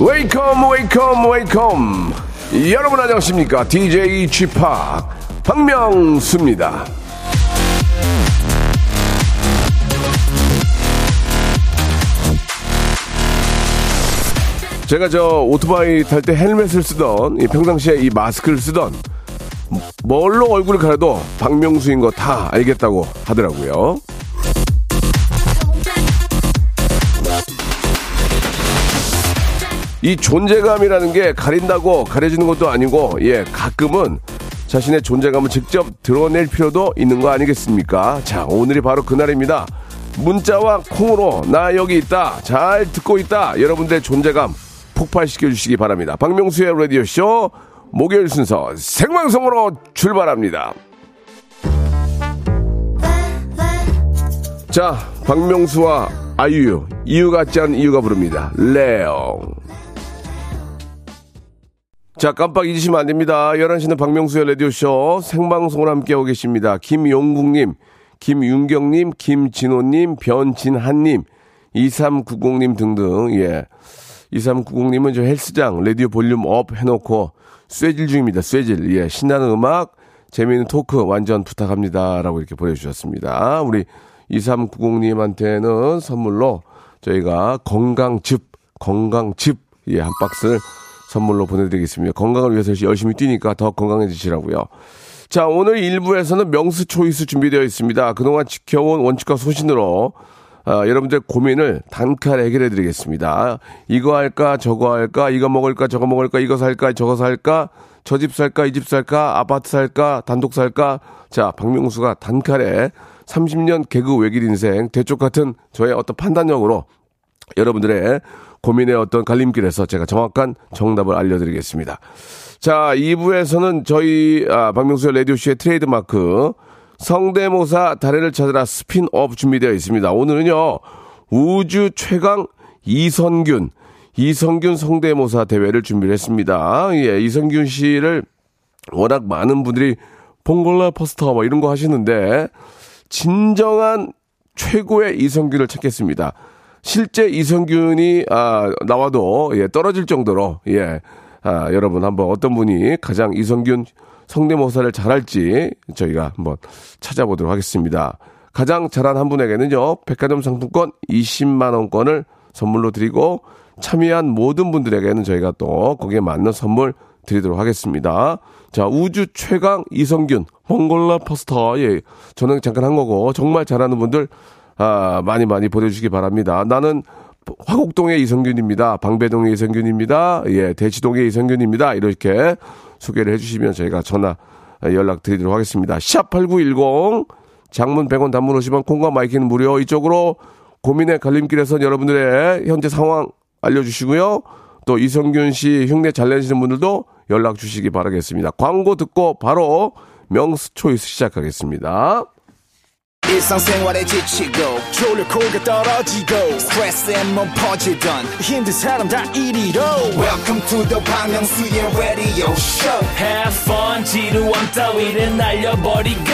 Welcome, welcome, welcome. 여러분 안녕하십니까? DJ Chip 박명수입니다. 제가 저 오토바이 탈 때 헬멧을 쓰던 이 평상시에 이 마스크를 쓰던 뭘로 얼굴을 가려도 박명수인 거 다 알겠다고 하더라고요. 이 존재감이라는 게 가린다고 가려지는 것도 아니고 예 가끔은 자신의 존재감을 직접 드러낼 필요도 있는 거 아니겠습니까? 자 오늘이 바로 그날입니다. 문자와 콩으로 나 여기 있다 잘 듣고 있다 여러분들의 존재감 폭발시켜 주시기 바랍니다. 박명수의 라디오 쇼 목요일 순서 생방송으로 출발합니다. 자, 박명수와 아이유, 이유 같지 않은 이유가 부릅니다. 레옹. 자, 깜빡 잊으시면 안 됩니다. 11시는 박명수의 라디오쇼 생방송을 함께하고 계십니다. 김용국님, 김윤경님, 김진호님, 변진한님, 2390님 등등, 예. 2390님은 저 헬스장 라디오 볼륨 업 해놓고 쇠질 중입니다. 쇠질. 예. 신나는 음악, 재미있는 토크 완전 부탁합니다. 라고 이렇게 보내주셨습니다. 우리 2390님한테는 선물로 저희가 건강즙, 건강즙, 예, 한 박스를 선물로 보내드리겠습니다. 건강을 위해서 열심히 뛰니까 더 건강해지시라고요. 자, 오늘 1부에서는 명수 초이스 준비되어 있습니다. 그동안 지켜온 원칙과 소신으로 어, 여러분들 고민을 단칼에 해결해 드리겠습니다. 이거 할까, 저거 할까, 이거 먹을까, 저거 먹을까, 이거 살까, 저거 살까, 저 집 살까, 이 집 살까, 아파트 살까, 단독 살까. 자, 박명수가 단칼에 30년 개그 외길 인생, 대쪽 같은 저의 어떤 판단력으로 여러분들의 고민의 어떤 갈림길에서 제가 정확한 정답을 알려드리겠습니다. 자, 2부에서는 저희, 아, 박명수의 라디오쇼의 트레이드 마크, 성대모사 달인을 찾아라 스핀오프 준비되어 있습니다. 오늘은요, 우주 최강 이선균, 이성균 성대모사 대회를 준비를 했습니다. 예, 이성균 씨를 워낙 많은 분들이 봉골라 퍼스터 뭐 이런 거 하시는데, 진정한 최고의 이성균을 찾겠습니다. 실제 이성균이, 아, 나와도, 예, 떨어질 정도로, 예, 아, 여러분 한번 어떤 분이 가장 이성균 성대모사를 잘할지 저희가 한번 찾아보도록 하겠습니다. 가장 잘한 한 분에게는요, 백화점 상품권 20만원권을 선물로 드리고, 참여한 모든 분들에게는 저희가 또 거기에 맞는 선물 드리도록 하겠습니다. 자, 우주 최강 이성균, 몽골라 퍼스터. 예, 저는 잠깐 한 거고, 정말 잘하는 분들, 아, 많이 많이 보내주시기 바랍니다. 나는 화곡동의 이성균입니다. 방배동의 이성균입니다. 예, 대치동의 이성균입니다. 이렇게 소개를 해주시면 저희가 전화 연락 드리도록 하겠습니다. 샵8910 장문 100원 단문 50원 콩과 마이케이는 무료 이쪽으로 고민의 갈림길에서 여러분들의 현재 상황 알려주시고요. 또 이선균 씨 흉내 잘 내시는 분들도 연락 주시기 바라겠습니다. 광고 듣고 바로 명수 초이스 시작하겠습니다. 일상생활에 지치고, 졸려 코가 떨어지고, 스트레스에 몸 퍼지던, 힘든 사람 다 이리로. welcome to the Park Myung-soo's radio show Have fun 지루함 따위를 날려버리고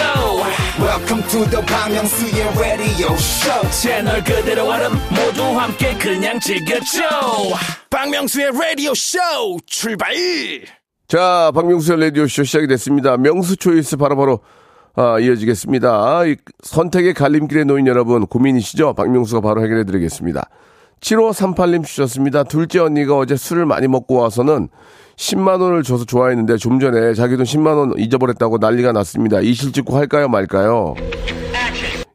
welcome to the Bang Myung-soo's radio show 채널 그대로 얼음 모두 함께 그냥 즐겨줘 박명수의 라디오 쇼 출발! 자, 박명수의 라디오쇼 시작이 됐습니다. 명수 초이스 바로바로 아, 이어지겠습니다. 이 선택의 갈림길에 놓인 여러분 고민이시죠? 박명수가 바로 해결해 드리겠습니다. 7538님 주셨습니다. 둘째 언니가 어제 술을 많이 먹고 와서는 10만 원을 줘서 좋아했는데 좀 전에 자기 돈 10만 원 잊어버렸다고 난리가 났습니다. 이실 짓고 할까요 말까요?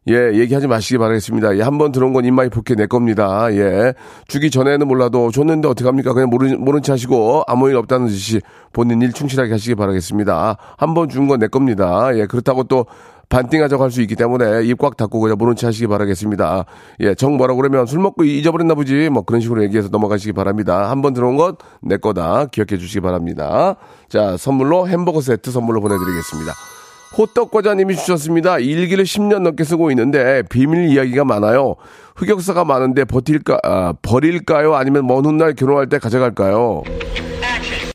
예, 얘기하지 마시기 바라겠습니다. 예, 한 번 들어온 건 in my pocket 내 겁니다. 예. 주기 전에는 몰라도 줬는데 어떡합니까? 그냥 모른, 모른 체 하시고 아무 일 없다는 듯이 본인 일 충실하게 하시기 바라겠습니다. 한 번 준 건 내 겁니다. 예, 그렇다고 또 반띵하자고 할 수 있기 때문에 입 꽉 닫고 그냥 모른 체 하시기 바라겠습니다. 예, 정 뭐라고 그러면 술 먹고 잊어버렸나 보지. 뭐 그런 식으로 얘기해서 넘어가시기 바랍니다. 한 번 들어온 건 내 거다. 기억해 주시기 바랍니다. 자, 선물로 햄버거 세트 선물로 보내드리겠습니다. 호떡과자님이 주셨습니다. 일기를 10년 넘게 쓰고 있는데 비밀 이야기가 많아요. 흑역사가 많은데 버틸까, 아, 버릴까요? 아니면 먼 훗날 결혼할 때 가져갈까요?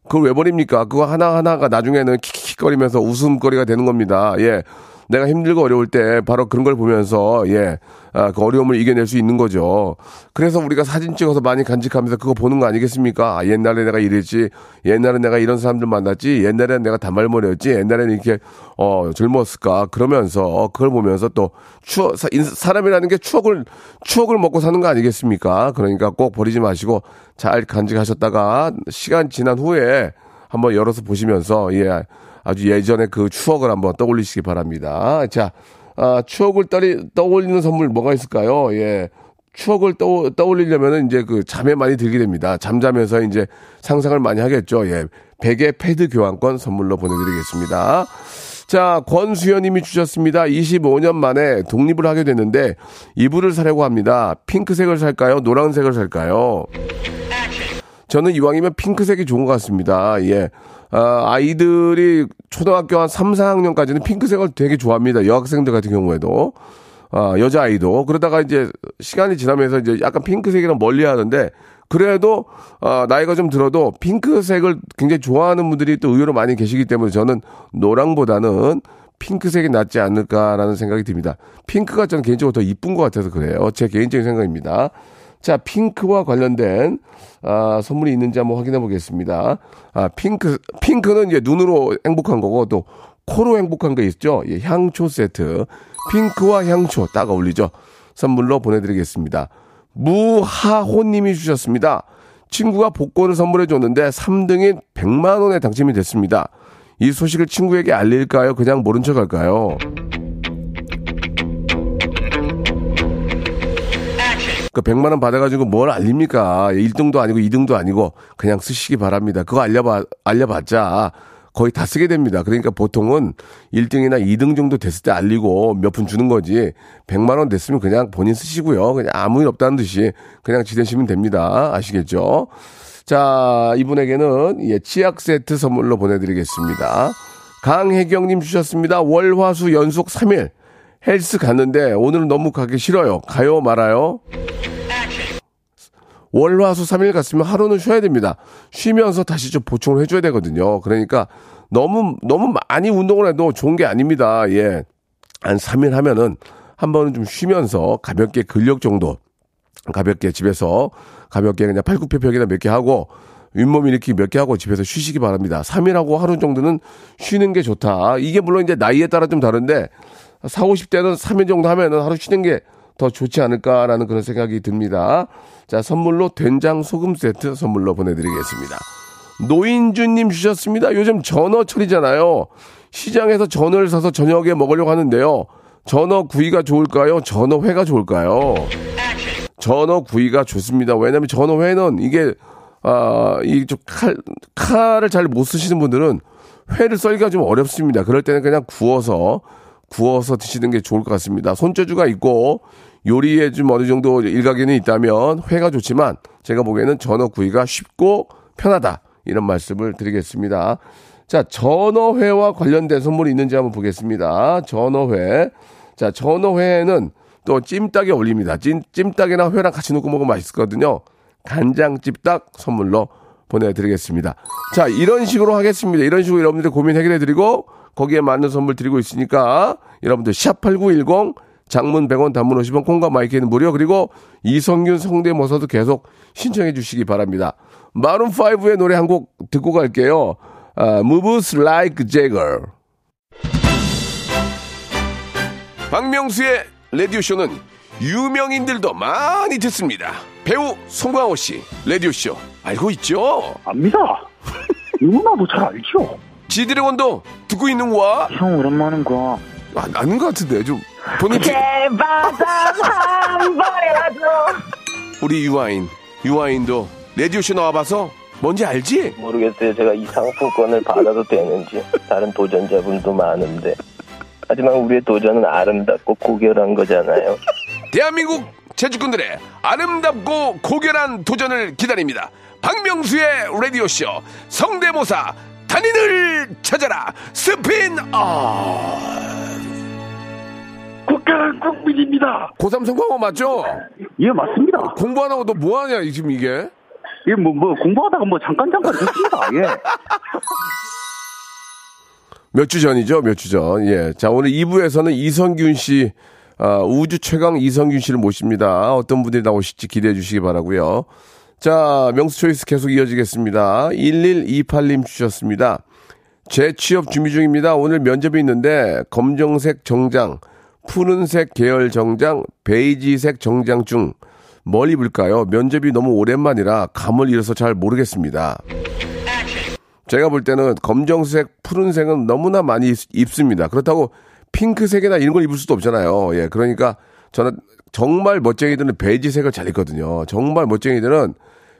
그걸 왜 버립니까? 그거 하나하나가 나중에는 킥킥거리면서 웃음거리가 되는 겁니다. 예. 내가 힘들고 어려울 때 바로 그런 걸 보면서 예, 아, 그 어려움을 이겨낼 수 있는 거죠. 그래서 우리가 사진 찍어서 많이 간직하면서 그거 보는 거 아니겠습니까? 아, 옛날에 내가 이랬지, 옛날에 내가 이런 사람들 만났지, 옛날에 내가 단발머리였지, 옛날에는 이렇게 어 젊었을까 그러면서 그걸 보면서 또 추억 사람이라는 게 추억을 추억을 먹고 사는 거 아니겠습니까? 그러니까 꼭 버리지 마시고 잘 간직하셨다가 시간 지난 후에 한번 열어서 보시면서 예. 아주 예전의 그 추억을 한번 떠올리시기 바랍니다. 자, 아, 추억을 떠리, 떠올리는 선물 뭐가 있을까요? 예. 추억을 떠, 떠올리려면은 이제 그 잠에 많이 들게 됩니다. 잠자면서 이제 상상을 많이 하겠죠. 예. 베개 패드 교환권 선물로 보내드리겠습니다. 자, 권수현 님이 주셨습니다. 25년 만에 독립을 하게 됐는데 이불을 사려고 합니다. 핑크색을 살까요? 노란색을 살까요? 저는 이왕이면 핑크색이 좋은 것 같습니다. 예. 아, 아이들이 초등학교 한 3, 4학년까지는 핑크색을 되게 좋아합니다. 여학생들 같은 경우에도. 아, 여자아이도. 그러다가 이제 시간이 지나면서 이제 약간 핑크색이랑 멀리 하는데 그래도 아, 나이가 좀 들어도 핑크색을 굉장히 좋아하는 분들이 또 의외로 많이 계시기 때문에 저는 노랑보다는 핑크색이 낫지 않을까라는 생각이 듭니다. 핑크가 저는 개인적으로 더 이쁜 것 같아서 그래요. 제 개인적인 생각입니다. 자, 핑크와 관련된 아, 선물이 있는지 한번 확인해 보겠습니다. 아, 핑크, 핑크는 이제 눈으로 행복한 거고 또 코로 행복한 거 있죠? 예, 향초 세트. 핑크와 향초 딱 어울리죠? 선물로 보내드리겠습니다. 무하호님이 주셨습니다. 친구가 복권을 선물해 줬는데 3등인 100만 원에 당첨이 됐습니다. 이 소식을 친구에게 알릴까요? 그냥 모른 척 할까요? 그 100만 원 받아가지고 뭘 알립니까? 1등도 아니고 2등도 아니고 그냥 쓰시기 바랍니다. 그거 알려봐, 알려봤자 거의 다 쓰게 됩니다. 그러니까 보통은 1등이나 2등 정도 됐을 때 알리고 몇 푼 주는 거지 100만 원 됐으면 그냥 본인 쓰시고요. 그냥 아무 일 없다는 듯이 그냥 지내시면 됩니다. 아시겠죠? 자, 이분에게는 예, 치약 세트 선물로 보내드리겠습니다. 강혜경님 주셨습니다. 월화수 연속 3일 헬스 갔는데 오늘은 너무 가기 싫어요. 가요 말아요? 월화수 3일 갔으면 하루는 쉬어야 됩니다. 쉬면서 다시 좀 보충을 해줘야 되거든요. 그러니까 너무, 너무 많이 운동을 해도 좋은 게 아닙니다. 예. 한 3일 하면은 한 번은 좀 쉬면서 가볍게 근력 정도 가볍게 집에서 가볍게 그냥 팔굽혀펴기나 몇 개 하고 윗몸 일으키기 몇 개 하고 집에서 쉬시기 바랍니다. 3일하고 하루 정도는 쉬는 게 좋다. 이게 물론 이제 나이에 따라 좀 다른데 4, 50대는 3일 정도 하면은 하루 쉬는 게 더 좋지 않을까라는 그런 생각이 듭니다. 자, 선물로 된장 소금 세트 선물로 보내드리겠습니다. 노인주님 주셨습니다. 요즘 전어철이잖아요. 시장에서 전어를 사서 저녁에 먹으려고 하는데요. 전어 구이가 좋을까요? 전어 회가 좋을까요? 전어 구이가 좋습니다. 왜냐면 전어 회는 이게, 아, 이좀 칼, 칼을 잘 못 쓰시는 분들은 회를 썰기가 좀 어렵습니다. 그럴 때는 그냥 구워서 구워서 드시는 게 좋을 것 같습니다. 손재주가 있고 요리에 좀 어느 정도 일가견이 있다면 회가 좋지만 제가 보기에는 전어 구이가 쉽고 편하다. 이런 말씀을 드리겠습니다. 자, 전어회와 관련된 선물이 있는지 한번 보겠습니다. 전어회. 자, 전어회는 또 찜닭에 올립니다. 찜, 찜닭이나 회랑 같이 넣고 먹으면 맛있거든요. 간장 찜닭 선물로 보내드리겠습니다. 자, 이런 식으로 하겠습니다. 이런 식으로 여러분들 고민 해결해드리고 거기에 맞는 선물 드리고 있으니까 여러분들 샵8910 장문 100원 단문 50원 콩과 마이크는 무료 그리고 이성균 성대모사도 계속 신청해 주시기 바랍니다. 마룬5의 노래 한 곡 듣고 갈게요. 아, Moves Like Jagger 박명수의 라디오쇼는 유명인들도 많이 듣습니다. 배우 송강호 씨 라디오쇼 알고 있죠? 압니다. 누구나도 잘 알죠. 지드래곤도 듣고 있는 거야? 형 오랜만인 거. 아, 아는 것 같은데 좀 본인 제발 한 번이라도 우리 유아인 유아인도 라디오 쇼 나와봐서 뭔지 알지? 모르겠어요. 제가 이 상품권을 받아도 되는지. 다른 도전자분도 많은데. 하지만 우리의 도전은 아름답고 고결한 거잖아요. 대한민국 제주꾼들의 아름답고 고결한 도전을 기다립니다. 박명수의 라디오쇼 성대모사 단인을 찾아라 아 국가는 국민입니다. 고3 성공한 거 맞죠? 예, 맞습니다. 공부 안 하고 너 뭐 하냐 지금 이게 예, 뭐, 뭐, 공부하다가 뭐 잠깐 잠깐 됐습니다. 예. 몇 주 전이죠 몇 주 전. 예. 자 오늘 2부에서는 이성균 씨 아, 우주 최강 이성균 씨를 모십니다. 어떤 분들이 나오실지 기대해 주시기 바라고요. 자 명수 초이스 계속 이어지겠습니다. 1128님 주셨습니다. 재취업 준비 중입니다. 오늘 면접이 있는데 검정색 정장, 푸른색 계열 정장, 베이지색 정장 중 뭘 입을까요? 면접이 너무 오랜만이라 감을 잃어서 잘 모르겠습니다. 제가 볼 때는 검정색, 푸른색은 너무나 많이 입- 입습니다. 그렇다고 핑크색이나 이런 걸 입을 수도 없잖아요. 예, 그러니까 저는 정말 멋쟁이들은 베이지색을 잘 입거든요. 정말 멋쟁이들은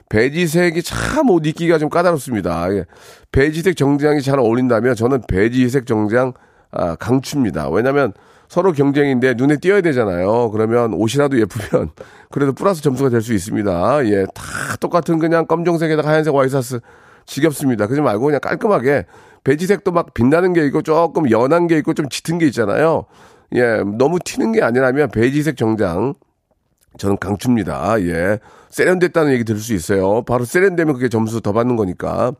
베이지색이 참 옷 입기가 좀 까다롭습니다. 예. 베이지색 정장이 잘 어울린다면 저는 베이지색 정장 아, 강추입니다. 왜냐면 서로 경쟁인데 눈에 띄어야 되잖아요. 그러면 옷이라도 예쁘면 그래도 플러스 점수가 될 수 있습니다. 예, 다 똑같은 그냥 검정색에다가 하얀색 와이셔츠 지겹습니다. 그러지 말고 그냥 깔끔하게 베지색도 막 빛나는 게 있고 조금 연한 게 있고 좀 짙은 게 있잖아요. 예, 너무 튀는 게 아니라면 베지색 정장 저는 강추입니다. 예. 세련됐다는 얘기 들을 수 있어요. 바로 세련되면 그게 점수 더 받는 거니까.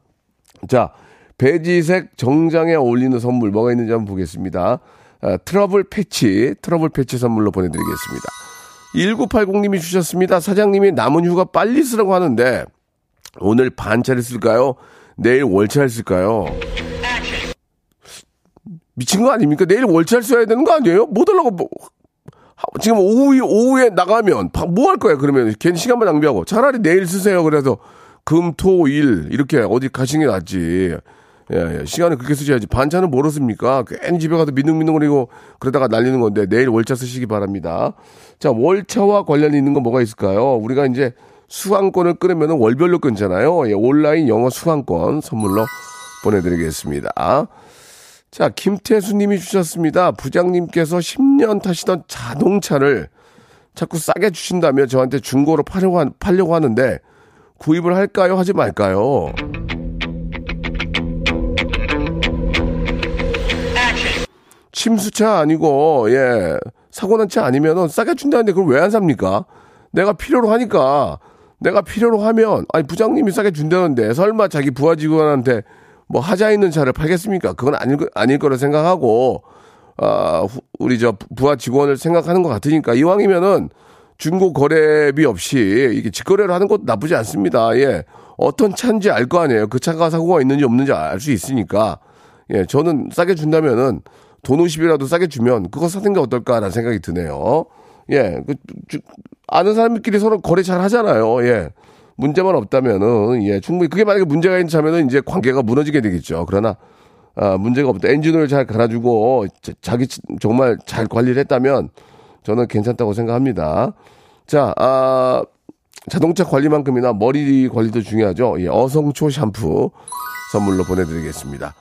자, 베지색 정장에 어울리는 선물 뭐가 있는지 한번 보겠습니다. 아, 트러블 패치, 트러블 패치 선물로 보내드리겠습니다. 1980님이 주셨습니다. 사장님이 남은 휴가 빨리 쓰라고 하는데 오늘 반차를 쓸까요? 내일 월차를 쓸까요? 미친 거 아닙니까? 내일 월차를 써야 되는 거 아니에요? 못 뭐, 하- 지금 오후에, 오후에 나가면 뭐 할 거야 그러면? 괜히 시간만 낭비하고. 차라리 내일 쓰세요. 그래서 금, 토, 일 이렇게 어디 가시는 게 낫지. 예, 예. 시간을 그렇게 쓰셔야지. 반찬은 뭐로 씁니까? 괜히 집에 가서 미능미능거리고 그러다가 날리는 건데 내일 월차 쓰시기 바랍니다. 자 월차와 관련이 있는 건 뭐가 있을까요? 우리가 이제 수강권을 끊으면 월별로 끊잖아요. 예, 온라인 영어 수강권 선물로 보내드리겠습니다 자, 김태수 님이 주셨습니다. 부장님께서 10년 타시던 자동차를 자꾸 싸게 주신다며 저한테 중고로 팔려고, 한- 팔려고 하는데 구입을 할까요? 하지 말까요? 침수차 아니고, 예, 사고난 차 아니면은 싸게 준다는데 그걸 왜 안 삽니까? 내가 필요로 하니까, 내가 필요로 하면, 아니, 부장님이 싸게 준다는데, 설마 자기 부하 직원한테 뭐 하자 있는 차를 팔겠습니까? 그건 아닐, 거- 아닐 거라 생각하고, 아, 후- 우리 저 부하 직원을 생각하는 것 같으니까, 이왕이면은 중고 거래비 없이 이게 직거래를 하는 것도 나쁘지 않습니다. 예. 어떤 차인지 알 거 아니에요. 그 차가 사고가 있는지 없는지 알 수 있으니까. 예, 저는 싸게 준다면은 돈 50이라도 싸게 주면 그거 사는 게 어떨까라는 생각이 드네요. 예, 그, 주- 아는 사람끼리 서로 거래 잘 하잖아요. 예. 문제만 없다면은, 예, 충분히, 그게 만약에 문제가 있는 차면은 이제 관계가 무너지게 되겠죠. 그러나, 아, 문제가 없다. 엔진오일 잘 갈아주고, 자- 치- 정말 잘 관리를 했다면 저는 괜찮다고 생각합니다. 자, 아, 자동차 관리만큼이나 머리 관리도 중요하죠. 예, 어성초 샴푸 선물로 보내드리겠습니다.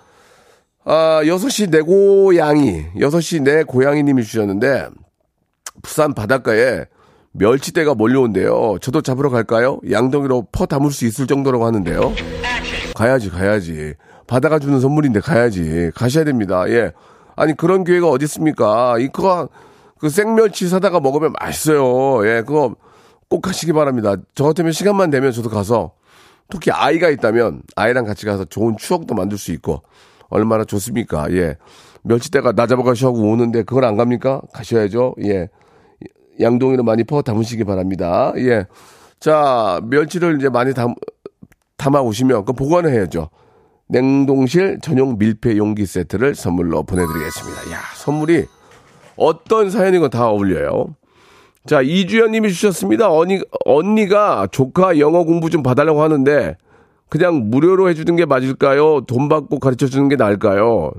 아, 6시 내 고양이, 6시 내 고양이 님이 주셨는데, 부산 바닷가에 멸치대가 몰려온대요. 저도 잡으러 갈까요? 양동이로 퍼 담을 수 있을 정도라고 하는데요. 가야지, 가야지. 바다가 주는 선물인데 가야지. 가셔야 됩니다. 예. 아니, 그런 기회가 어디 있습니까? 이, 그거, 그 생멸치 사다가 먹으면 맛있어요. 예, 그거 꼭 가시기 바랍니다. 저 같으면 시간만 되면 저도 가서, 특히 아이가 있다면 아이랑 같이 가서 좋은 추억도 만들 수 있고, 얼마나 좋습니까? 예. 멸치대가 나 잡아가시고 오는데 그걸 안 갑니까? 가셔야죠. 예. 양동이로 많이 퍼 담으시기 바랍니다. 예. 자, 멸치를 이제 많이 담, 담아 오시면 그 보관을 해야죠. 냉동실 전용 밀폐 용기 세트를 선물로 보내드리겠습니다. 야, 선물이 어떤 사연이건 다 어울려요. 자, 이주연 님이 주셨습니다. 언니, 언니가 조카 영어 공부 좀 봐달라고 하는데, 그냥 무료로 해주는 게 맞을까요? 돈 받고 가르쳐 주는 게 나을까요?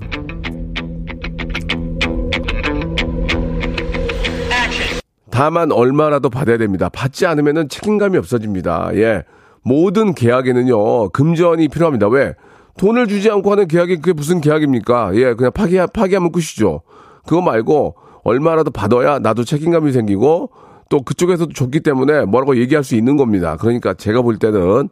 다만 얼마라도 받아야 됩니다. 받지 않으면 책임감이 없어집니다. 예. 모든 계약에는요, 금전이 필요합니다. 왜? 돈을 주지 않고 하는 계약이 그게 무슨 계약입니까? 예, 그냥 파기, 파기하면 끝이죠. 그거 말고, 얼마라도 받아야 나도 책임감이 생기고, 또 그쪽에서도 좋기 때문에 뭐라고 얘기할 수 있는 겁니다. 그러니까 제가 볼 때는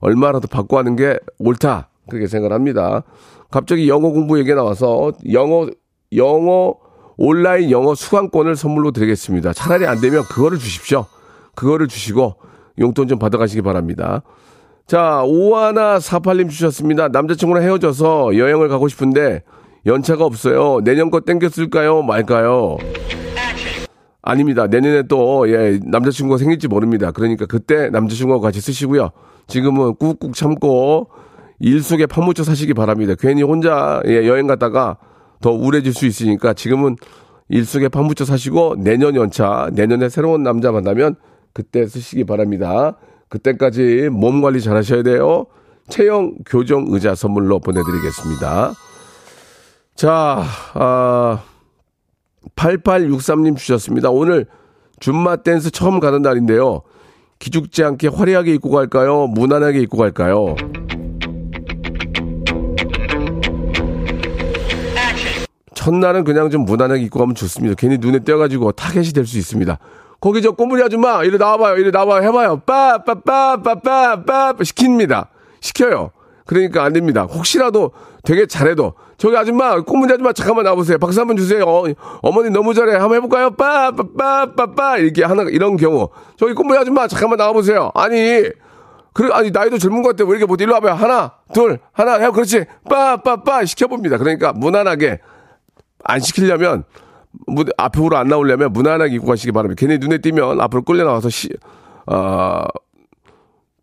얼마라도 받고 하는 게 옳다. 그렇게 생각을 합니다. 갑자기 영어 공부 얘기 나와서 영어 영어 온라인 영어 수강권을 선물로 드리겠습니다. 차라리 안 되면 그거를 주십시오. 그거를 주시고 용돈 좀 받아가시기 바랍니다. 자, 오하나 사팔님 주셨습니다. 남자친구랑 헤어져서 여행을 가고 싶은데 연차가 없어요. 내년 거 땡겼을까요? 말까요? 아닙니다. 내년에 또, 예, 남자친구가 생길지 모릅니다. 그러니까 그때 남자친구하고 같이 쓰시고요. 지금은 꾹꾹 참고 일 속에 파묻혀 사시기 바랍니다. 괜히 혼자 예, 여행 갔다가 더 우울해질 수 있으니까 지금은 일 속에 파묻혀 사시고 내년 연차, 내년에 새로운 남자 만나면 그때 쓰시기 바랍니다. 그때까지 몸 관리 잘 하셔야 돼요. 체형 교정 의자 선물로 보내드리겠습니다. 자, 아, 8863님 주셨습니다. 오늘 줌마 댄스 처음 가는 날인데요. 기죽지 않게 화려하게 입고 갈까요? 무난하게 입고 갈까요? 첫날은 그냥 좀 무난하게 입고 가면 좋습니다. 괜히 눈에 띄어가지고 타겟이 될 수 있습니다. 거기 저 꽃무늬 아줌마, 이리 나와봐요. 이리 나와봐요. 해봐요. 빠, 빠, 빠, 빠, 빠, 빠, 시킵니다. 시켜요. 그러니까 안 됩니다. 혹시라도 되게 잘해도 저기 아줌마, 꽃무늬 아줌마 잠깐만 나와보세요. 박수 한번 주세요. 어머니 너무 잘해. 한번 해볼까요? 빠, 빠, 빠, 빠, 빠. 이렇게 하나, 이런 경우. 저기 꼬물이 아줌마 잠깐만 나와보세요. 아니, 그래, 아니, 나이도 젊은 것 같아. 왜 이렇게 못 일로 와봐요. 하나, 둘, 하나, 해. 그렇지. 빠, 빠, 빠. 시켜봅니다. 그러니까 무난하게 안 시키려면 앞으로 안 나오려면 무난하게 입고 가시기 바랍니다. 괜히 눈에 띄면 앞으로 끌려 나와서 시, 어,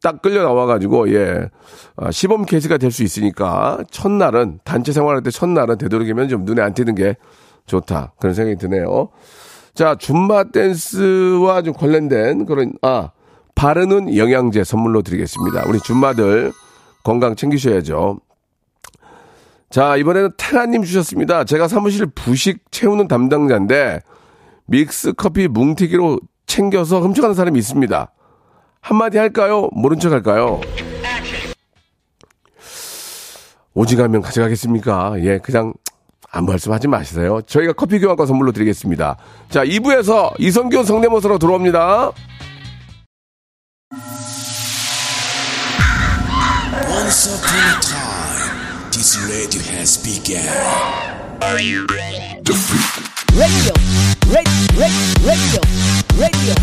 딱 끌려 나와가지고 예 아, 시범 케이스가 될 수 있으니까 첫날은 단체 생활할 때 첫날은 되도록이면 좀 눈에 안 띄는 게 좋다 그런 생각이 드네요. 자 줌바 댄스와 좀 관련된 그런 아 바르는 영양제 선물로 드리겠습니다. 우리 줌마들 건강 챙기셔야죠. 자, 이번에는 테라님 주셨습니다. 제가 사무실 부식 채우는 담당자인데, 믹스 커피 뭉티기로 챙겨서 훔쳐가는 사람이 있습니다. 한마디 할까요? 모른 척 할까요? 오지가면 가져가겠습니까? 예, 그냥 아무 말씀 하지 마시세요. 저희가 커피 교환권 선물로 드리겠습니다. 자, 2부에서 이성균 성대모사로 돌아옵니다. This radio has begun. radio, radio, radio, radio, radio.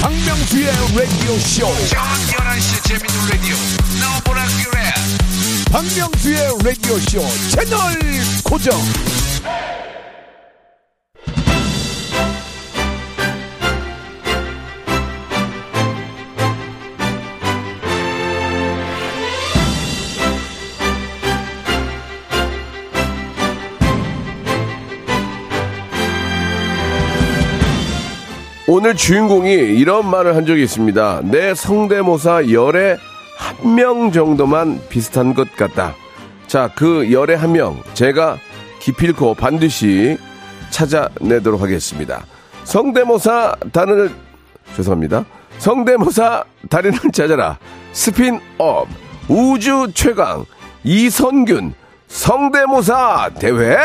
박명수의 라디오 쇼. 저녁 11시 재밌는 라디오. 너보라 그래. 박명수의 라디오 쇼 채널 고정. 오늘 주인공이 이런 말을 한 적이 있습니다. 내 성대모사 열에 한 명 정도만 비슷한 것 같다. 자, 그 열에 한 명, 제가 기필코 반드시 찾아내도록 하겠습니다. 성대모사 단을, 죄송합니다. 성대모사 달인을 찾아라. 스핀업, 우주 최강, 이선균, 성대모사 대회!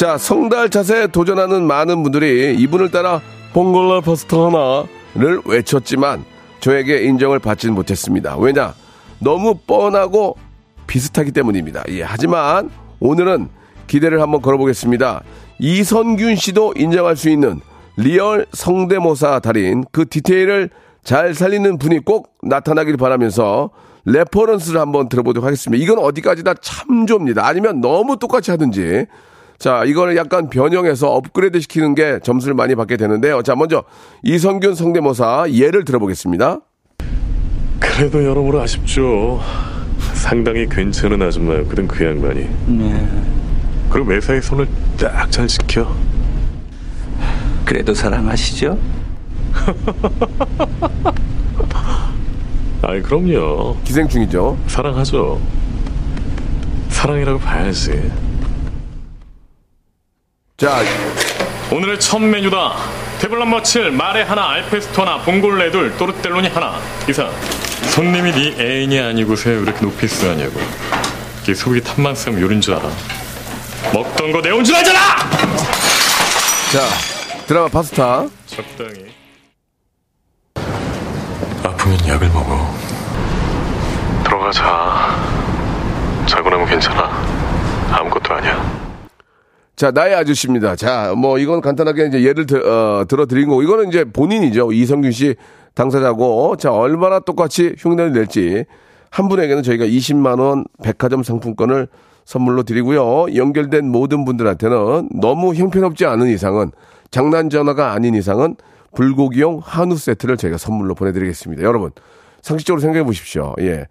자, 성달찾에 도전하는 많은 분들이 이분을 따라 봉골라 파스타 하나를 외쳤지만 저에게 인정을 받지는 못했습니다. 왜냐? 너무 뻔하고 비슷하기 때문입니다. 예, 하지만 오늘은 기대를 한번 걸어보겠습니다. 이선균 씨도 인정할 수 있는 리얼 성대모사 달인 그 디테일을 잘 살리는 분이 꼭 나타나길 바라면서 레퍼런스를 한번 들어보도록 하겠습니다. 이건 어디까지나 참조입니다. 아니면 너무 똑같이 하든지 자, 이거를 약간 변형해서 업그레이드 시키는 게 점수를 많이 받게 되는데요. 자, 먼저 이성균 성대모사 예를 들어보겠습니다. 그래도 여러모로 아쉽죠. 상당히 괜찮은 아줌마였거든 그 양반이. 그리고 매사에 손을 딱 잘 지켜. 그래도 사랑하시죠? 아이 그럼요. 기생충이죠. 사랑하죠. 사랑이라고 봐야지. 자, 오늘의 첫 메뉴다. 태블란 머칠, 마레 하나, 알페스토 하나, 봉골레 둘, 또르텔로니 하나. 이상. 손님이 네 애인이 아니고서 왜 이렇게 높이 쓰냐고. 이게 속이 탐만 쓰면 요린 줄 알아. 먹던 거 내온 줄 알잖아! 자, 드라마 파스타. 적당히. 아프면 약을 먹어. 들어가 자. 자고 나면 괜찮아. 아무것도 아니야. 자, 나의 아저씨입니다. 자, 뭐, 이건 간단하게 이제 예를 들, 어, 들어드린 거고, 이거는 이제 본인이죠. 이성균 씨 당사자고, 자, 얼마나 똑같이 흉내를 낼지, 한 분에게는 저희가 20만 원 백화점 상품권을 선물로 드리고요. 연결된 모든 분들한테는 너무 형편없지 않은 이상은, 장난 전화가 아닌 이상은, 불고기용 한우 세트를 저희가 선물로 보내드리겠습니다. 여러분, 상식적으로 생각해 보십시오. 예.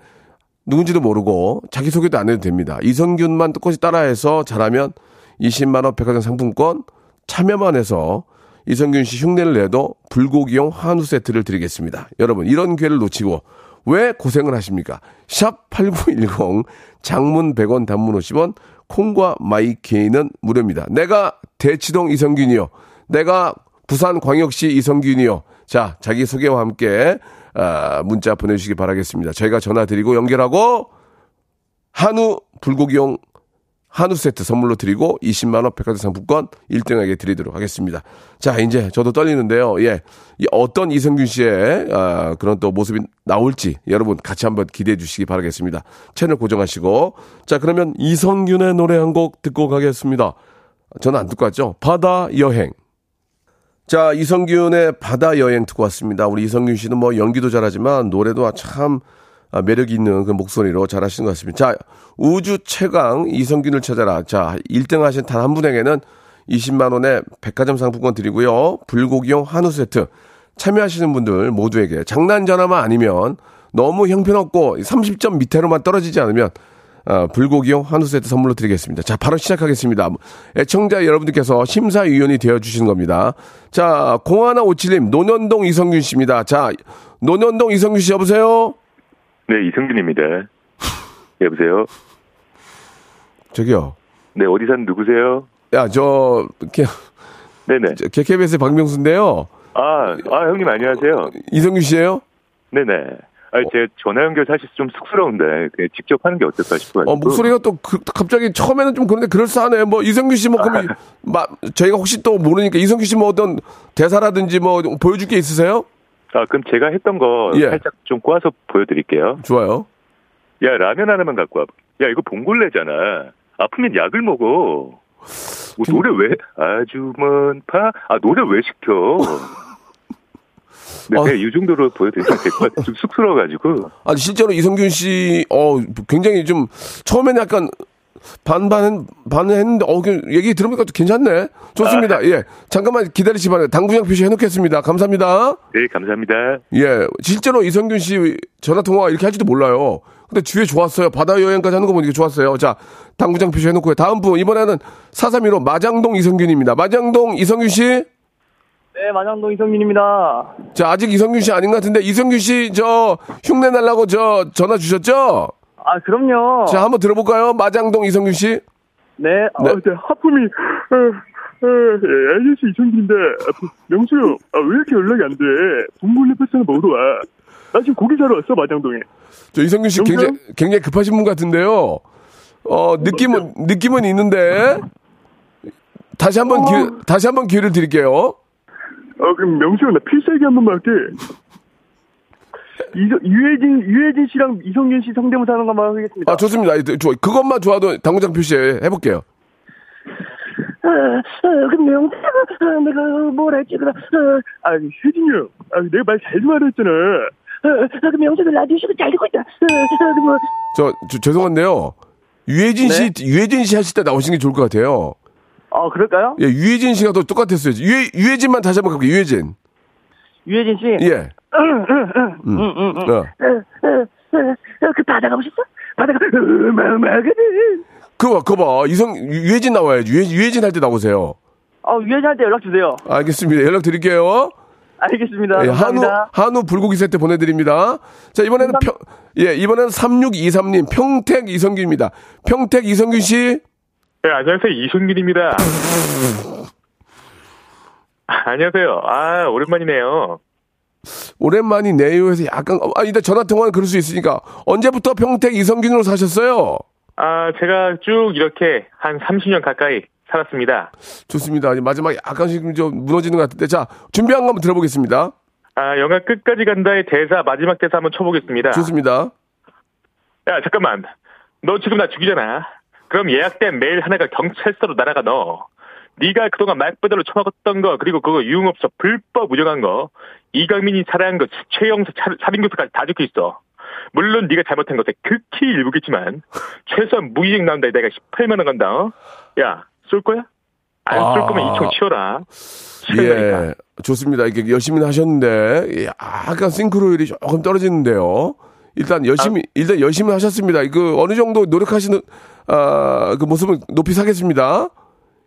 누군지도 모르고 자기소개도 안 해도 됩니다. 이성균만 똑같이 따라해서 잘하면 20만원 백화점 상품권 참여만 해서 이성균 씨 흉내를 내도 불고기용 한우 세트를 드리겠습니다. 여러분, 이런 기회를 놓치고 왜 고생을 하십니까? 샵 8910 장문 100원 단문 50원 콩과 마이케이는 무료입니다. 내가 대치동 이성균이요. 내가 부산 광역시 이성균이요. 자, 자기 소개와 함께 아, 문자 보내주시기 바라겠습니다. 저희가 전화 드리고 연결하고 한우 불고기용 한우 세트 선물로 드리고 20만 원 백화점 상품권 1등에게 드리도록 하겠습니다. 자, 이제 저도 떨리는데요. 예. 이 어떤 이성균 씨의 아, 그런 또 모습이 나올지 여러분 같이 한번 기대해 주시기 바라겠습니다. 채널 고정하시고. 자, 그러면 이성균의 노래 한 곡 듣고 가겠습니다. 저는 안 듣고 왔죠? 바다 여행. 자, 이성균의 바다 여행 듣고 왔습니다. 우리 이성균 씨는 뭐 연기도 잘하지만 노래도 참 아, 매력 있는 그 목소리로 잘하시는 것 같습니다. 자, 우주 최강 이성균을 찾아라. 자, 1등 하신 단 한 분에게는 20만 원의 백화점 상품권 드리고요. 불고기용 한우 세트 참여하시는 분들 모두에게 장난 전화만 아니면 너무 형편없고 30점 밑으로만 떨어지지 않으면 어, 불고기용 한우 세트 선물로 드리겠습니다. 자, 바로 시작하겠습니다. 애청자 여러분들께서 심사위원이 되어주시는 겁니다. 자, 0157님, 노년동 이성균 씨입니다. 자, 노년동 이성균 씨 여보세요? 네, 이승균입니다. 여보세요? 저기요. 네, 어디 사는 누구세요? 야, 저, K, 네네. KBS의 박명수인데요. 아, 아, 형님 안녕하세요. 이성균 씨예요 네네. 아, 제 전화 연결 사실 좀 쑥스러운데 그냥 직접 하는 게 어떨까 싶어가지고. 어, 목소리가 또 그, 갑자기 처음에는 좀 그런데 그럴싸하네. 뭐 이성균 씨뭐 그러면 마, 저희가 혹시 또 모르니까 이성균 씨뭐 어떤 대사라든지 뭐 보여줄 게 있으세요? 아, 그럼 제가 했던 거 예. 살짝 좀 꼬아서 보여드릴게요. 좋아요. 야, 라면 하나만 갖고 와. 야, 이거 봉골레잖아. 아프면 약을 먹어. 뭐 노래 왜, 아주 먼 파, 아, 노래 왜 시켜? 네, 어. 그냥 이 정도로 보여드리면 될것 같아요. 좀 쑥스러워가지고. 아니 실제로 이성균 씨, 어 굉장히 좀 처음에는 약간 반반 반했는데 어그 얘기 들으니까 또 괜찮네. 좋습니다. 아. 예, 잠깐만 기다리시 바래요. 당구장 표시 해 놓겠습니다. 감사합니다. 네, 감사합니다. 예, 실제로 이성균 씨 전화 통화 이렇게 할지도 몰라요. 근데 주에 좋았어요. 바다 여행까지 하는 거 보니까 좋았어요. 자, 당구장 표시 해 놓고요. 다음 분 이번에는 431호 마장동 이성균입니다. 마장동 이성균 씨. 네, 마장동 이성민입니다. 자, 아직 이성균 씨 아닌 것 같은데 이성균 씨 저 흉내 날라고 저 전화 주셨죠? 아, 그럼요. 자, 한번 들어볼까요? 마장동 이성균 씨. 네, 네. 어, 네, 하품이, 어, 어, 예, 아저씨 이성민인데, 아, 명수, 아, 왜 이렇게 연락이 안 돼? 봉골레 패스나 먹으러 와. 나 지금 고기 사러 왔어, 마장동에. 저 이성균 씨 여보세요? 굉장히, 굉장히 급하신 분 같은데요. 어, 느낌은, 느낌은 있는데. 다시 한번 기회, 다시 한 번 기회를 드릴게요. 어, 그럼 명수, 나 필살기 한 번만 할게. 유해진, 유해진 씨랑 이성균 씨 성대모사 하는 것만 하겠습니다. 아, 좋습니다. 이, 좋아. 그것만 좋아도 당구장 표시해. 해볼게요. 아, 아, 그 명수, 아, 내가 뭘 할지, 그럼, 아, 아, 효진이 형, 아, 내가 말 잘 좀 하라 했잖아. 아, 아, 그 명수가 라디오 쇼도 잘 듣고 있다. 아, 아, 그 뭐, 저, 저 죄송한데요. 유해진 씨, 유해진 씨 하실 때 나오시는 게 좋을 것 같아요. 아, 그럴까요? 예, 유해진 씨가 또 똑같았어요. 유해, 유해진만 다시 한번 가볼게요. 유해진. 유해진 씨. 예. 음. 응, 응, 응. 어. 그 바다 가보셨어? 바다가 어마어마하거든. 그거, 그거 봐. 이성, 유- 유해진 나와야지. 유해, 유해진 할 때 나오세요. 어, 유해진한테 연락 주세요. 알겠습니다. 연락 드릴게요. 알겠습니다. 예, 한우. 한우 불고기 세트 보내드립니다. 자, 이번에는 평, 예, 이번에는 3623님, 평택 이성균입니다. 평택 이성균 씨. 네, 안녕하세요. 이승균입니다. 안녕하세요. 아, 오랜만이네요. 오랜만이네요 해서 약간, 아, 일단 전화통화는 그럴 수 있으니까. 언제부터 평택 이성균으로 사셨어요? 아, 제가 쭉 이렇게 한 30년 가까이 살았습니다. 좋습니다. 마지막 약간씩 좀 무너지는 것 같은데. 자, 준비한 거 한번 들어보겠습니다. 아, 영화 끝까지 간다의 대사, 마지막 대사 한번 쳐보겠습니다. 좋습니다. 야, 잠깐만. 너 지금 나 죽이잖아. 그럼 예약된 메일 하나가 경찰서로 날아가 너. 네가 그동안 말በ대로 처먹었던 거 그리고 그거 유흥업소 불법 운영한 거 이강민이 살해한 거 최영사 차- 살인교사까지 다 적혀 있어. 물론 네가 잘못한 것에 극히 일부겠지만 최소한 무이익 나온다 내가 18만 원 간다. 어? 야, 쏠 거야? 안쏠 아. 거면 이총 치워라. 예, 좋습니다. 이렇게 열심히 하셨는데 약간 싱크로율이 조금 떨어지는데요. 일단 열심히 일단 열심히 하셨습니다. 그 어느 정도 노력하시는 아, 그 모습은 높이 사겠습니다.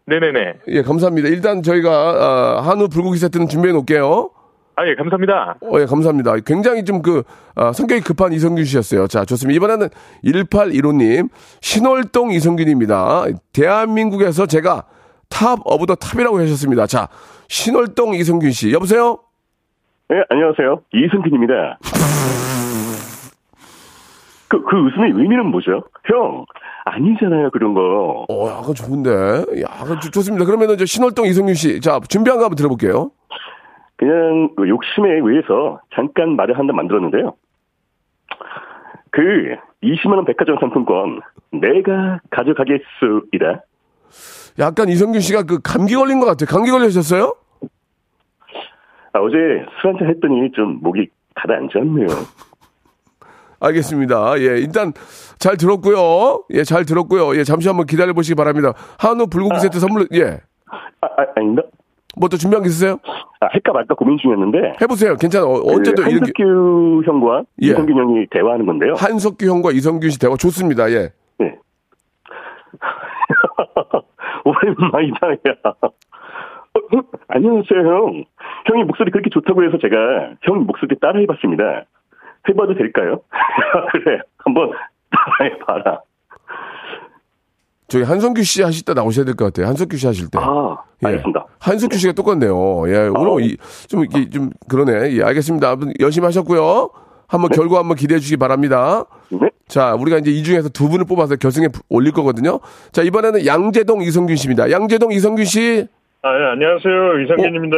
네네네. 예, 감사합니다. 일단 저희가 아, 한우 불고기 세트는 준비해 놓을게요. 아, 예, 감사합니다. 어, 예, 감사합니다. 굉장히 좀 그, 아, 성격이 급한 이성균 씨였어요. 자, 좋습니다. 이번에는 1815님, 신월동 이선균입니다. 대한민국에서 제가 top of the top이라고 하셨습니다. 자, 신월동 이선균 씨, 여보세요? 네, 안녕하세요. 이선균입니다. 그, 그 웃음의 의미는 뭐죠? 형, 아니잖아요, 그런 거. 어, 약간 좋은데. 약간 좋- 좋습니다. 그러면은 저 신월동 이선균 씨, 자, 준비한 거 한번 들어볼게요. 그냥 그 욕심에 의해서 잠깐 말을 한단 만들었는데요. 그 20만원 백화점 상품권 내가 가져가겠수이다. 약간 이성균 씨가 그 감기 걸린 것 같아요. 감기 걸리셨어요? 아, 어제 술 한잔 했더니 좀 목이 가라앉았네요. 알겠습니다. 예, 일단 잘 들었고요. 예, 잘 들었고요. 예, 잠시 한번 기다려 보시기 바랍니다. 한우 불고기 세트 선물, 예. 아, 아, 아닌가? 뭐 또 준비한 게 있으세요? 아, 할까 말까 고민 중이었는데. 해보세요. 괜찮아. 어, 언제 또그 이렇게. 한석규 형과 예. 이성균 형이 대화하는 건데요. 한석규 형과 이성균 씨 대화 좋습니다. 예. 네. 오랜만이다, 야. 안녕하세요, 형. 형이 목소리 그렇게 좋다고 해서 제가 형 목소리 따라 해봤습니다. 해봐도 될까요? 그래, 한번 따라해봐라. 저기 한성규 씨 하실 때 나오셔야 될 것 같아요. 한석규 씨 하실 때. 아, 예. 알겠습니다. 한석규 씨가 똑같네요. 예, 오늘 이- 좀, 이게 좀 그러네. 예, 알겠습니다. 아무튼 열심히 하셨고요. 한번 결과 한번 기대해 주시기 바랍니다. 네. 자, 우리가 이제 이 중에서 두 분을 뽑아서 결승에 부- 올릴 거거든요. 자, 이번에는 양재동 이성균 씨입니다. 양재동 이성균 씨. 아, 예, 안녕하세요. 이성균입니다.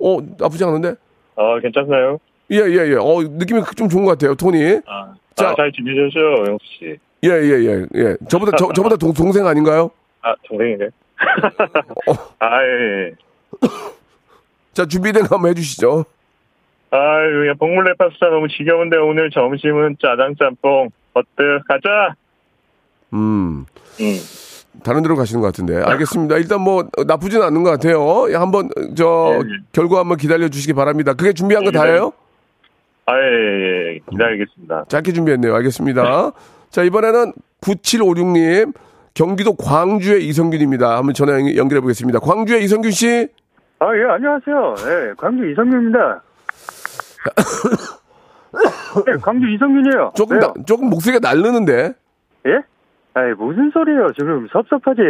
어, 나쁘지 않은데? 아, 괜찮나요? 예, 예, 예. 어, 느낌이 좀 좋은 것 같아요, 톤이. 아, 자. 아, 잘 지내셨어요, 영수 씨? 예, 예, 예, 예. 저보다, 저, 저보다 동, 동생 아닌가요? 아, 동생이네. 어. 아, 예, 예. 자, 준비된 거 한번 해주시죠. 아유, 그냥 봉골레 파스타 너무 지겨운데 오늘 점심은 짜장 짬뽕. 어때? 가자! 음. 음. 다른 데로 가시는 것 같은데. 알겠습니다. 일단 뭐, 어, 나쁘진 않은 것 같아요. 예, 한번, 어, 저, 예, 예. 결과 한번 기다려 주시기 바랍니다. 그게 준비한 거 예, 다예요? 아, 예, 예, 예. 기다리겠습니다. 짧게 준비했네요. 알겠습니다. 자, 이번에는 9756님, 경기도 광주의 이성균입니다. 한번 전화 연- 연결해 보겠습니다. 광주의 이성균 씨. 아, 예, 안녕하세요. 예, 광주 이성균입니다. 네, 광주 이성균이에요. 조금, 나- 조금 목소리가 날르는데. 예? 아이, 무슨 소리예요. 지금 섭섭하지.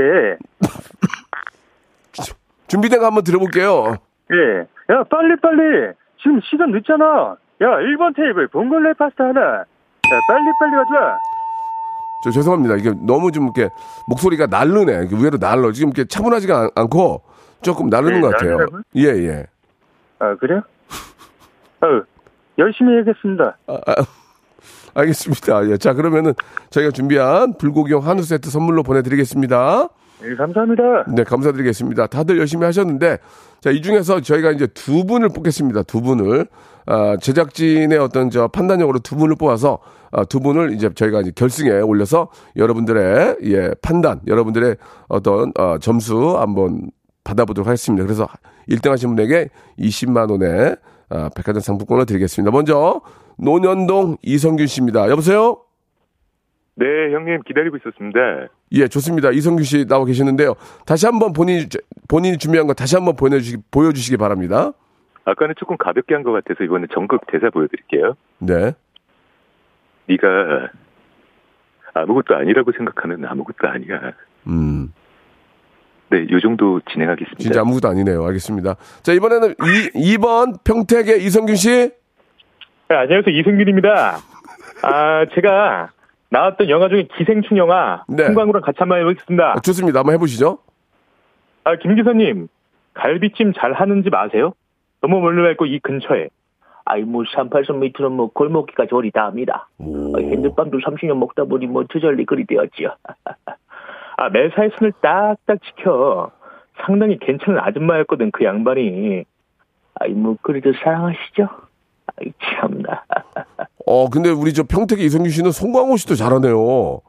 준비된 거 한번 들어볼게요. 예. 야, 빨리빨리. 지금 시간 늦잖아. 야, 1번 테이블 봉골레 파스타 하나. 야, 빨리 빨리 가져와. 저 죄송합니다. 이게 너무 좀 이렇게 목소리가 날르네. 위로 날러. 지금 이렇게 차분하지가 않, 않고 조금 나르는 예, 것 같아요. 날르라고요? 예, 예. 아, 그래요? 어, 열심히 하겠습니다. 아, 아, 알겠습니다. 예. 자, 그러면은 저희가 준비한 불고기용 한우 세트 선물로 보내드리겠습니다. 예, 감사합니다. 네, 감사드리겠습니다. 다들 열심히 하셨는데, 자, 이 중에서 저희가 이제 두 분을 뽑겠습니다. 두 분을. 아, 제작진의 어떤 저 판단력으로 두 분을 뽑아서, 아, 두 분을 이제 저희가 이제 결승에 올려서 여러분들의, 예, 판단, 여러분들의 어떤, 어, 점수 한번 받아보도록 하겠습니다. 그래서 1등 하신 분에게 20만원의 아, 백화점 상품권을 드리겠습니다. 먼저, 노년동 이성균 씨입니다. 여보세요? 네, 형님 기다리고 있었습니다. 예, 좋습니다. 이성규 씨 나와 계시는데요. 다시 한번 본인이, 본인이 준비한 거 다시 한번 보내주시기, 보여주시기 바랍니다. 아까는 조금 가볍게 한 것 같아서 이번에 전극 대사 보여드릴게요. 네. 네가 아무것도 아니라고 생각하면 아무것도 아니야. 음, 네, 요 정도 진행하겠습니다. 진짜 아무것도 아니네요. 알겠습니다. 자, 이번에는 이, 2번 평택의 이성균 씨. 네, 안녕하세요. 이승균입니다. 아, 제가 나왔던 영화 중에 기생충 영화 네. 송강구랑 같이 한번 해보겠습니다. 아, 좋습니다. 한번 해보시죠. 아, 김 기사님, 갈비찜 잘 하는 집 아세요? 너무 멀리 말고 이 근처에. 아이, 뭐, 38선 밑으로 뭐, 골목기가 저리 다 합니다. 어, 핸드밤도 30년 먹다 보니 뭐, 저절리 그리 되었지요. 아, 매사에 손을 딱딱 지켜. 상당히 괜찮은 아줌마였거든, 그 양반이. 아이, 뭐, 그래도 사랑하시죠? 아이, 참나. 어, 근데 우리 저 평택의 이성균 씨는 송광호 씨도 잘하네요.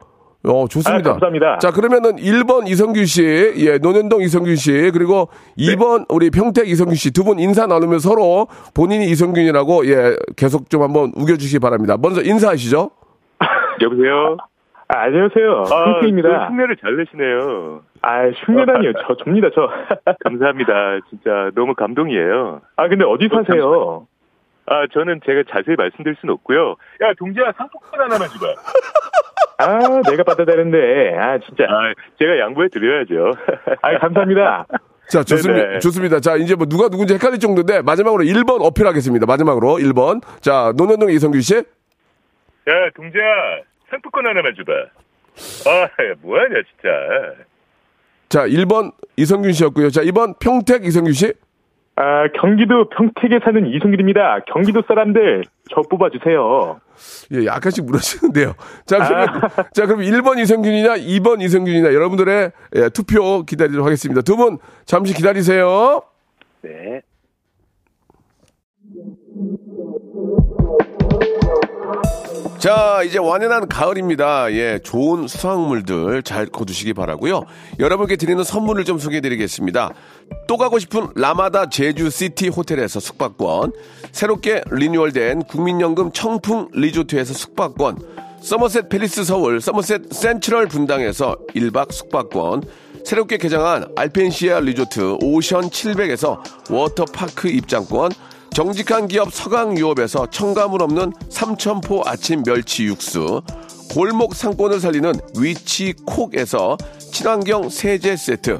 어, 좋습니다. 아, 감사합니다. 자, 그러면은 1번 이성균 씨, 예, 논현동 이성균 씨, 그리고 2번 우리 평택 이성균 씨두 분 인사 나누면 서로 본인이 이성균이라고, 예, 계속 좀 한번 우겨주시기 바랍니다. 먼저 인사하시죠. 여보세요? 아, 안녕하세요. 아, 핑크입니다. 또 흉내를 잘 내시네요. 아, 흉내라니요. 저, 접니다, 저. 감사합니다. 진짜 너무 감동이에요. 아, 근데 어디 사세요? 아, 저는 제가 자세히 말씀드릴 수는 없고요. 야, 동재야, 상품권 하나만 줘봐. 아, 내가 받아야 되는데. 아, 진짜. 아, 제가 양보해 드려야죠. 아, 감사합니다. 자, 좋습니다. 네네. 좋습니다. 자, 이제 뭐 누가 누군지 헷갈릴 정도인데, 마지막으로 1번 어필하겠습니다. 마지막으로 1번. 자, 논현동 이성균 씨. 야, 동재야, 상품권 하나만 줘봐. 아, 야, 뭐하냐, 진짜. 자, 1번 이성균 씨였고요. 자, 2번 평택 이성균 씨. 아, 경기도 평택에 사는 이승길입니다. 경기도 사람들, 저 뽑아주세요. 예, 약간씩 무너지는데요. 자, 그러면, 자, 그럼 1번 이성균이냐, 2번 이성균이냐, 여러분들의 예, 투표 기다리도록 하겠습니다. 두 분, 잠시 기다리세요. 네. 자, 이제 완연한 가을입니다. 예, 좋은 수확물들 잘 거두시기 바라고요 여러분께 드리는 선물을 좀 소개해 드리겠습니다. 또 가고 싶은 라마다 제주시티 호텔에서 숙박권, 새롭게 리뉴얼된 국민연금 청풍 리조트에서 숙박권, 서머셋 팰리스 서울, 서머셋 센트럴 분당에서 1박 숙박권, 새롭게 개장한 알펜시아 리조트 오션 700에서 워터파크 입장권, 정직한 기업 서강유업에서 첨가물 없는 삼천포 아침 멸치 육수, 골목 상권을 살리는 위치 콕에서 친환경 세제 세트,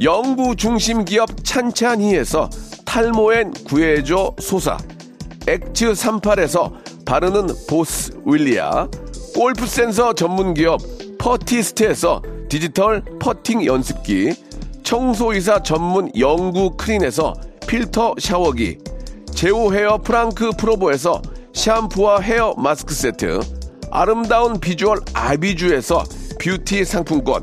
영구 중심 기업 찬찬히에서 탈모엔 구해줘 소사, 엑츠 38에서 바르는 보스 윌리아, 골프 센서 전문 기업 퍼티스트에서 디지털 퍼팅 연습기, 청소이사 전문 영구 크린에서 필터 샤워기, 제오 헤어 프랑크 프로보에서 샴푸와 헤어 마스크 세트, 아름다운 비주얼 아비주에서 뷰티 상품권,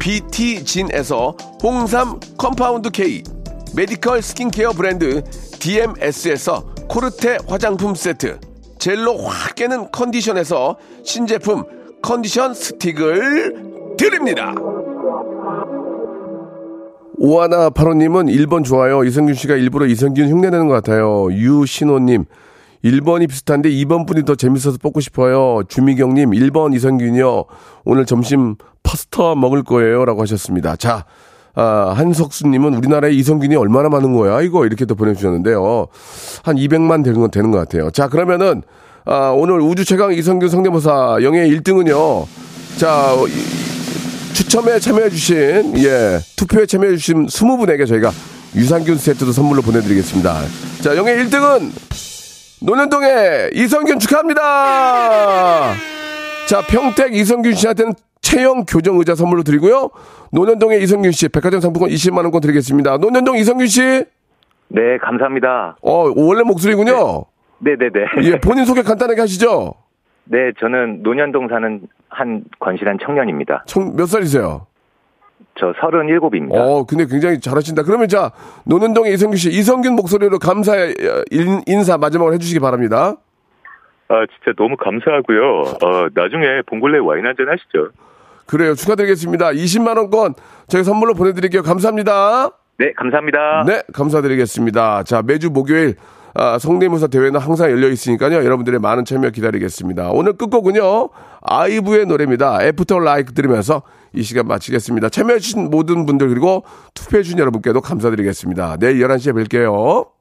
BT진에서 홍삼 컴파운드 K, 메디컬 스킨케어 브랜드 DMS에서 코르테 화장품 세트, 젤로 확 깨는 컨디션에서 신제품 컨디션 스틱을 드립니다. 오하나 파로님은 1번 좋아요. 이성균 씨가 일부러 이성균 흉내내는 것 같아요. 유신호님, 1번이 비슷한데 2번 분이 더 재밌어서 뽑고 싶어요. 주미경님, 1번 이성균이요. 오늘 점심 파스타 먹을 거예요. 라고 하셨습니다. 자, 아, 한석수님은 우리나라에 이성균이 얼마나 많은 거야? 이거 이렇게 또 보내주셨는데요. 한 200만 되는 건 되는 것 같아요. 자, 그러면은, 아, 오늘 우주 최강 이성균 성대모사 영예 1등은요. 자, 이- 추첨에 참여해주신, 예, 투표에 참여해주신 20분에게 저희가 유산균 세트도 선물로 보내드리겠습니다. 자, 영예 1등은 노년동의 이성균 축하합니다! 자, 평택 이성균 씨한테는 체형 교정 의자 선물로 드리고요. 노년동의 이성균 씨, 백화점 상품권 20만 원권 드리겠습니다. 노년동 이성균 씨, 네, 감사합니다. 어, 원래 목소리군요. 네 네네. 예, 본인 소개 간단하게 하시죠. 네, 저는 논현동 사는 한 건실한 청년입니다. 청, 몇 살이세요? 저 37입니다. 어, 근데 굉장히 잘하신다. 그러면 자, 노는동의 이성균 씨, 이성균 목소리로 감사의 어, 인, 인사 마지막으로 해주시기 바랍니다. 아, 진짜 너무 감사하고요. 어, 나중에 봉골레 와인 한잔 하시죠. 그래요. 축하드리겠습니다. 20만원권 저희 선물로 보내드릴게요. 감사합니다. 네, 감사합니다. 네, 감사드리겠습니다. 자, 매주 목요일 아, 성대모사 대회는 항상 열려 있으니까요. 여러분들의 많은 참여 기다리겠습니다. 오늘 끝곡은요. 아이브의 노래입니다. After Like 들으면서 이 시간 마치겠습니다. 참여해주신 모든 분들 그리고 투표해주신 여러분께도 감사드리겠습니다. 내일 11시에 뵐게요.